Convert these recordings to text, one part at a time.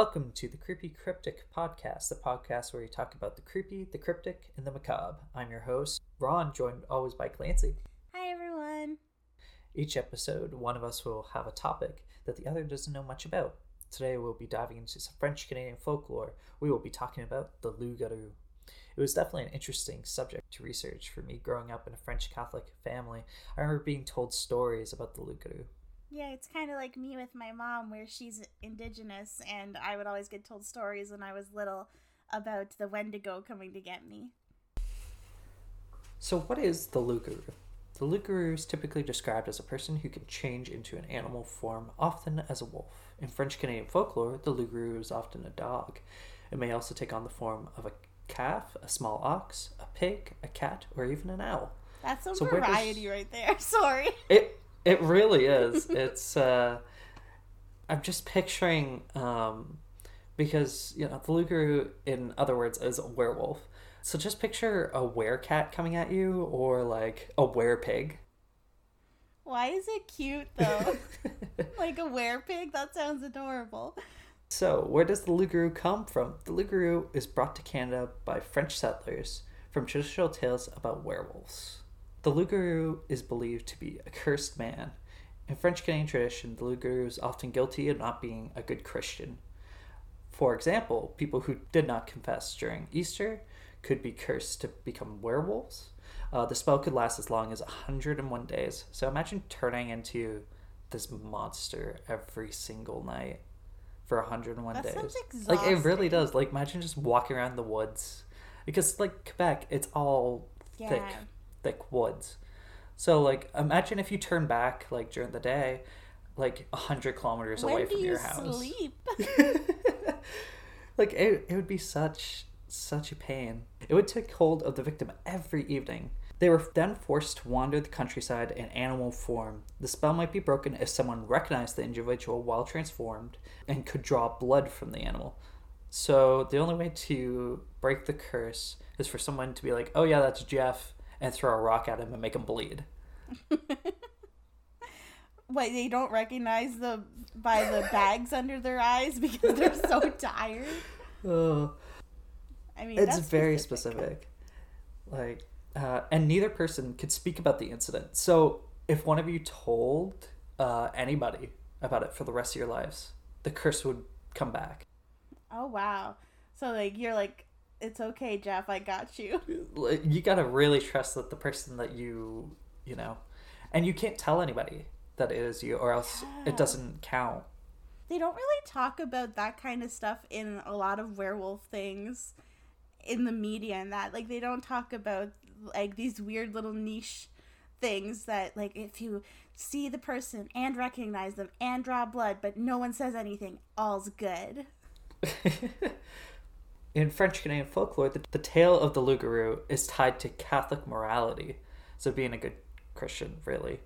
Welcome to the Creepy Cryptic Podcast, the podcast where we talk about the creepy, the cryptic, and the macabre. I'm your host, Ron, joined always by Clancy. Hi, everyone. Each episode, one of us will have a topic that the other doesn't know much about. Today, we'll be diving into some French Canadian folklore. We will be talking about the loup-garou. It was definitely an interesting subject to research for me growing up in a French Catholic family. I remember being told stories about the loup-garou. Yeah, it's kind of like me with my mom, where she's indigenous, and I would always get told stories when I was little about the Wendigo coming to get me. So, what is the loup-garou? The loup-garou is typically described as a person who can change into an animal form, often as a wolf. In French Canadian folklore, the loup-garou is often a dog. It may also take on the form of a calf, a small ox, a pig, a cat, or even an owl. That's some So where does- variety right there. Sorry. It it really is. it's uh I'm just picturing um because you know the loup-garou in other words is a werewolf. So just picture a werecat coming at you or like a werepig. Why is it cute though? like a werepig? That sounds adorable. So, where does the loup-garou come from? The loup-garou is brought to Canada by French settlers from traditional tales about werewolves. The loup-garou is believed to be a cursed man. In French Canadian tradition, the loup-garou is often guilty of not being a good Christian. For example, people who did not confess during Easter could be cursed to become werewolves. Uh, the spell could last as long as 101 days. So imagine turning into this monster every single night for 101 That days. sounds Like it really does. Like imagine just walking around the woods because like Quebec, it's all Yeah. thick woods. So like imagine if you turn back like during the day, like a 100 kilometers away When do from you your house. sleep? like it, it would be such such a pain. It would take hold of the victim every evening. They were then forced to wander the countryside in animal form. The spell might be broken if someone recognized the individual while transformed and could draw blood from the animal. So the only way to break the curse is for someone to be like, "Oh yeah, that's Jeff," and throw a rock at him and make him bleed. What they don't recognize the by the bags under their eyes because they're so tired. Oh. I mean, it's that's very specific like uh, and neither person could speak about the incident so if one of you told uh, anybody about it for the rest of your lives the curse would come back Oh wow! So like you're like, it's okay, Jeff. I got you. You gotta really trust that the person that you you know and you can't tell anybody that it is you or else Yeah. it doesn't count They don't really talk about that kind of stuff in a lot of werewolf things in the media and that. Like they don't talk about like these weird little niche things that like if you see the person and recognize them and draw blood but no one says anything, all's good. In French Canadian folklore, the, the tale of the loup-garou is tied to Catholic morality, so being a good Christian, really.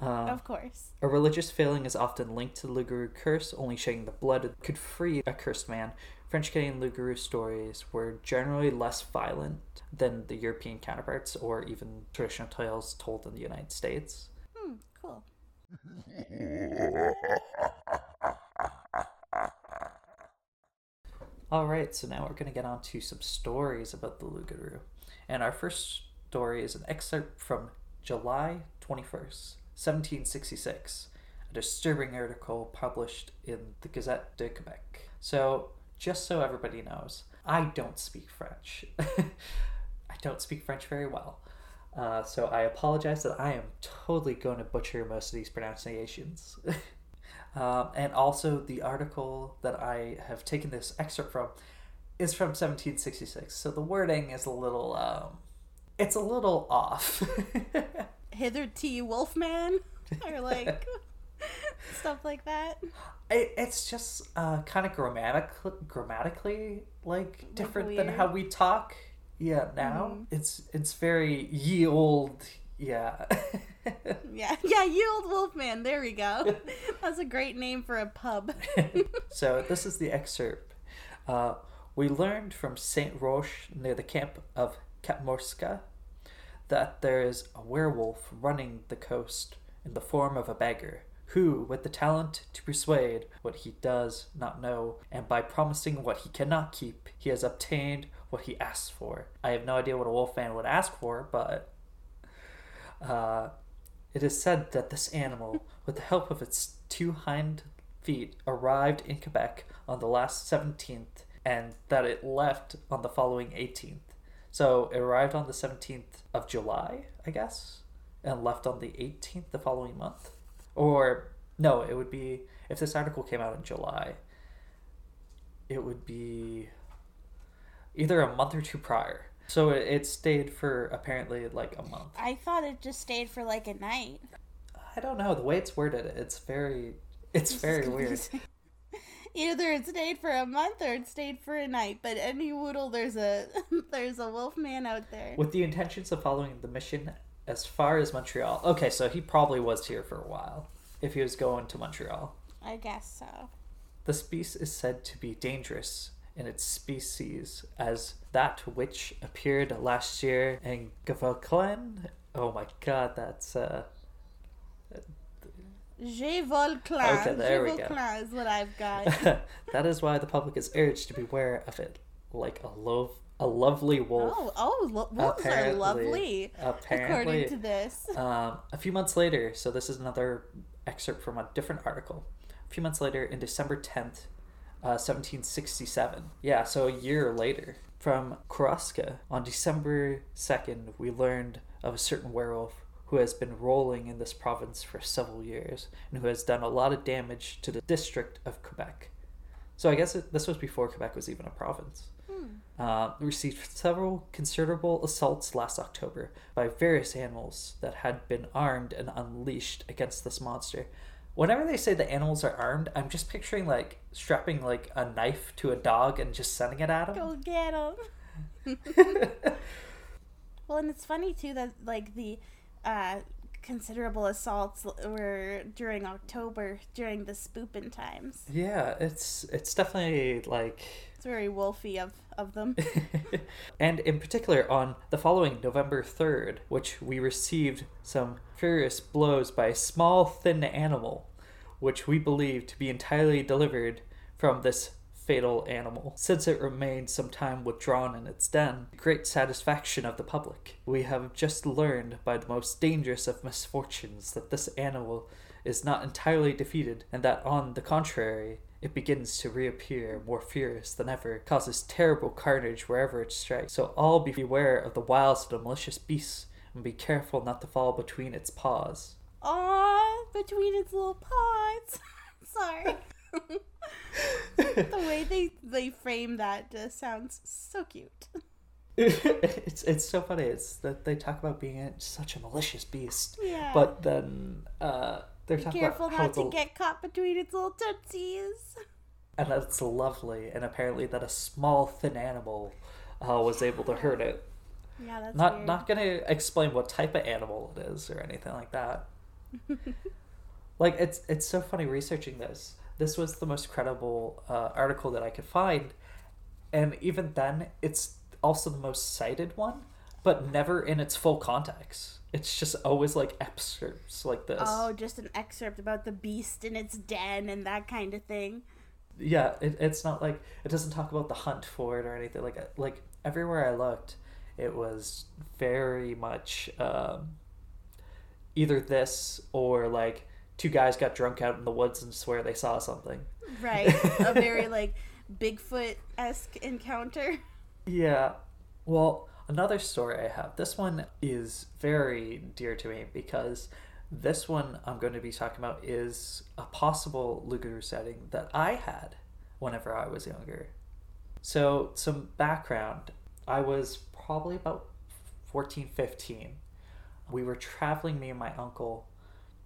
Um, of course. A religious failing is often linked to the loup-garou curse, only shedding the blood could free a cursed man. French Canadian loup-garou stories were generally less violent than the European counterparts or even traditional tales told in the United States. Hmm, cool. All right, so now we're going to get on to some stories about the loup-garou. And our first story is an excerpt from July 21st, 1766, a disturbing article published in the Gazette de Quebec. So, just so everybody knows, I don't speak French. I don't speak French very well. Uh, so I apologize that I am totally going to butcher most of these pronunciations. Um, and also, the article that I have taken this excerpt from is from 1766. So the wording is a little, um, it's a little off. Hither Hitherto Wolfman or like stuff like that. it, it's just uh, kind of grammatic, grammatically like different than how we talk. Yeah, now Mhm. it's it's very ye old. Yeah. Yeah, yeah, Yield Wolfman. There we go. That's a great name for a pub. so this is the excerpt. Uh, we learned from Saint Roch near the camp of Kamouraska that there is a werewolf running the coast in the form of a beggar who, with the talent to persuade what he does not know, and by promising what he cannot keep, he has obtained what he asks for. I have no idea what a wolf man would ask for, but uh, it is said that this animal, with the help of its two hind feet, arrived in Quebec on the last 17th and that it left on the following 18th. So it arrived on the 17th of July, I guess, and left on the 18th the following month. Or, no, it would be, if this article came out in July, it would be either a month or two prior. So it, it stayed for apparently like a month. I thought it just stayed for like a night. I don't know. The way it's worded, it's very, it's This very weird. Either it stayed for a month or it stayed for a night. But any woodle, there's a there's a wolf man out there. With the intentions of following the mission as far as Montreal. Okay, so he probably was here for a while if he was going to Montreal. I guess so. The species is said to be dangerous in its species as that which appeared last year in Gévaudan. Oh my god, that's uh. Okay, there we go. is what I've got. that is why the public is urged to beware of it like a lo- a lovely wolf. oh, oh, lo- wolves are lovely. Apparently, According to this. Um, a few months later, so this is another excerpt from a different article. A few months later, in December 10th, uh, 1767. Yeah, so a year later, from Kamouraska, on December 2nd, we learned of a certain werewolf who has been rolling in this province for several years and who has done a lot of damage to the district of Quebec. So I guess it, this was before Quebec was even a province uh, received several considerable assaults last October by various animals that had been armed and unleashed against this monster. Whenever they say the animals are armed, I'm just picturing like strapping like a knife to a dog and just sending it at him. Go get him. well, and it's funny too that like the uh, considerable assaults were during October during the spoopin times. yeah, it's it's definitely like It's very wolfy of of them. and in particular on the following November 3rd, which we received some furious blows by a small, thin animal, which we believe to be entirely delivered from this fatal animal, since it remained some time withdrawn in its den. Great satisfaction of the public. We have just learned by the most dangerous of misfortunes that this animal is not entirely defeated, and that on the contrary, it begins to reappear more furious than ever, causes terrible carnage wherever it strikes. So all be beware of the wiles of the malicious beasts, and be careful not to fall between its paws. Ah, between its little paws. Sorry. The way they they frame that just sounds so cute. it's it's so funny. It's that they talk about being a, such a malicious beast, Yeah. but then uh, they're Be talking careful about not to the- get caught between its little tootsies. and that's lovely, and apparently that a small thin animal uh, was able to hurt it. Yeah, that's not weird. not gonna explain what type of animal it is or anything like that. like it's it's so funny researching this. This was the most credible uh, article that I could find, and even then, it's also the most cited one, but never in its full context. It's just always like excerpts like this. Oh, just an excerpt about the beast in its den and that kind of thing. yeah it, it's not like it doesn't talk about the hunt for it or anything like like everywhere i looked it was very much um, either this or like two guys got drunk out in the woods and swear they saw something. Right. a very like Bigfoot esque encounter. yeah. Well another story i have. This one is very dear to me because this one i'm going to be talking about is a possible loup-garou setting that i had whenever i was younger. So some background. I was probably about 14 15 we were traveling me and my uncle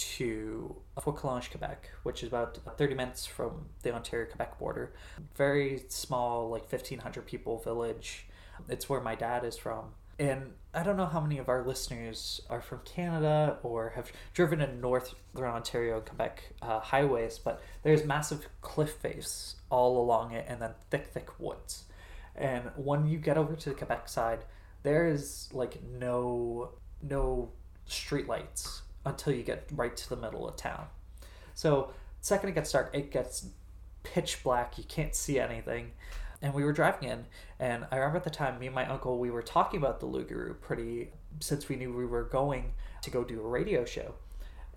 to Fort-Coulonge, Quebec, which is about 30 minutes from the Ontario Quebec border. Very small, like 1,500 people village. It's where my dad is from. And I don't know how many of our listeners are from Canada or have driven in northern Ontario and Quebec uh, highways, but there's massive cliff face all along it and then thick, thick woods. And when you get over to the Quebec side, there is like no no streetlights until you get right to the middle of town. So second it gets dark, it gets pitch black. You can't see anything. And we were driving in, and I remember at the time, me and my uncle, we were talking about the loup-garou pretty, since we knew we were going to go do a radio show.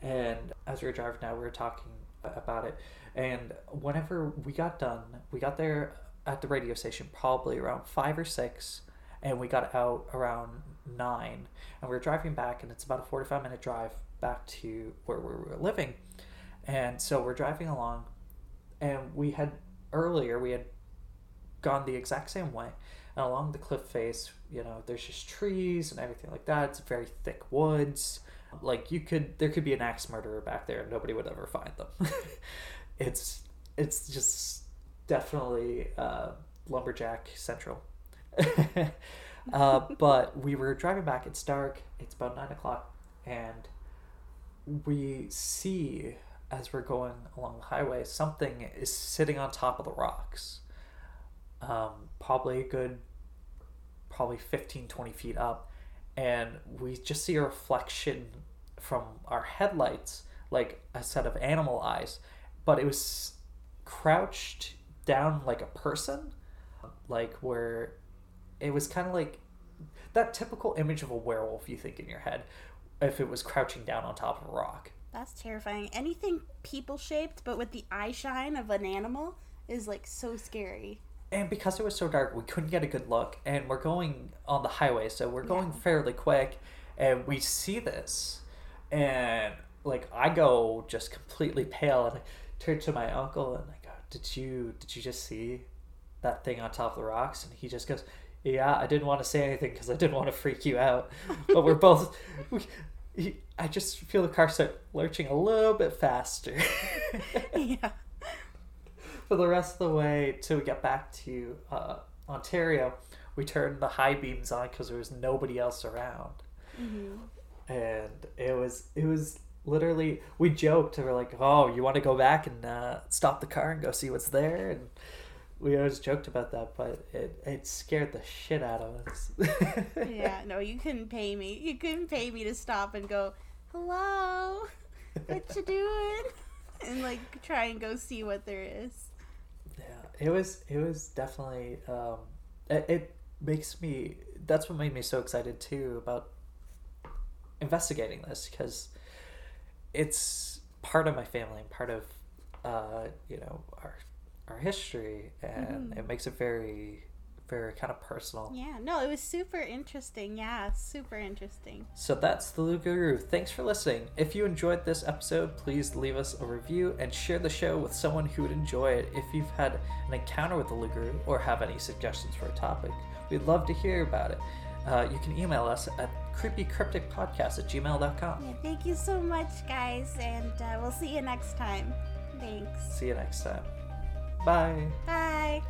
And as we were driving now, we were talking about it. And whenever we got done, we got there at the radio station probably around five or six, and we got out around nine. And we were driving back, and it's about a 45 minute drive back to where we were living. And so we're driving along, and we had earlier, we had gone the exact same way. And along the cliff face, you know, there's just trees and everything like that. It's very thick woods. Like you could, there could be an axe murderer back there, and nobody would ever find them. it's it's just definitely uh, lumberjack central. uh, but we were driving back. It's dark. It's about nine o'clock, and we see as we're going along the highway something is sitting on top of the rocks. Um, probably a good probably 15 20 feet up. And we just see a reflection from our headlights like a set of animal eyes but it was crouched down like a person like where it was kind of like that typical image of a werewolf you think in your head if it was crouching down on top of a rock That's terrifying. Anything people shaped but with the eye shine of an animal is like so scary. and because it was so dark we couldn't get a good look and we're going on the highway so we're going Yeah. fairly quick and we see this and like i go just completely pale and i turn to my uncle and i go did you did you just see that thing on top of the rocks and he just goes yeah i didn't want to say anything because i didn't want to freak you out. But we're both we, i just feel the car start lurching a little bit faster. Yeah. for the rest of the way till we get back to uh, Ontario, we turned the high beams on because there was nobody else around, hmm and it was it was literally we joked we're like, oh, you want to go back and uh, stop the car and go see what's there, and we always joked about that, but it it scared the shit out of us. Yeah. No, you couldn't pay me. You couldn't pay me to stop and go, "Hello, what you doing?" and like try and go see what there is. Yeah, it was it was definitely um, it, it makes me that's what made me so excited too about investigating this because it's part of my family and part of uh, you know our our history and Mhm. it makes it very very kind of personal. Yeah. No, it was super interesting. Yeah, super interesting. So that's the loup-garou. Thanks for listening. If you enjoyed this episode, please leave us a review and share the show with someone who would enjoy it. If you've had an encounter with the loup-garou or have any suggestions for a topic, we'd love to hear about it. Uh, you can email us at creepycrypticpodcast at gmail.com. Yeah. Thank you so much, guys, and uh, we'll see you next time. Thanks. See you next time. Bye. Bye.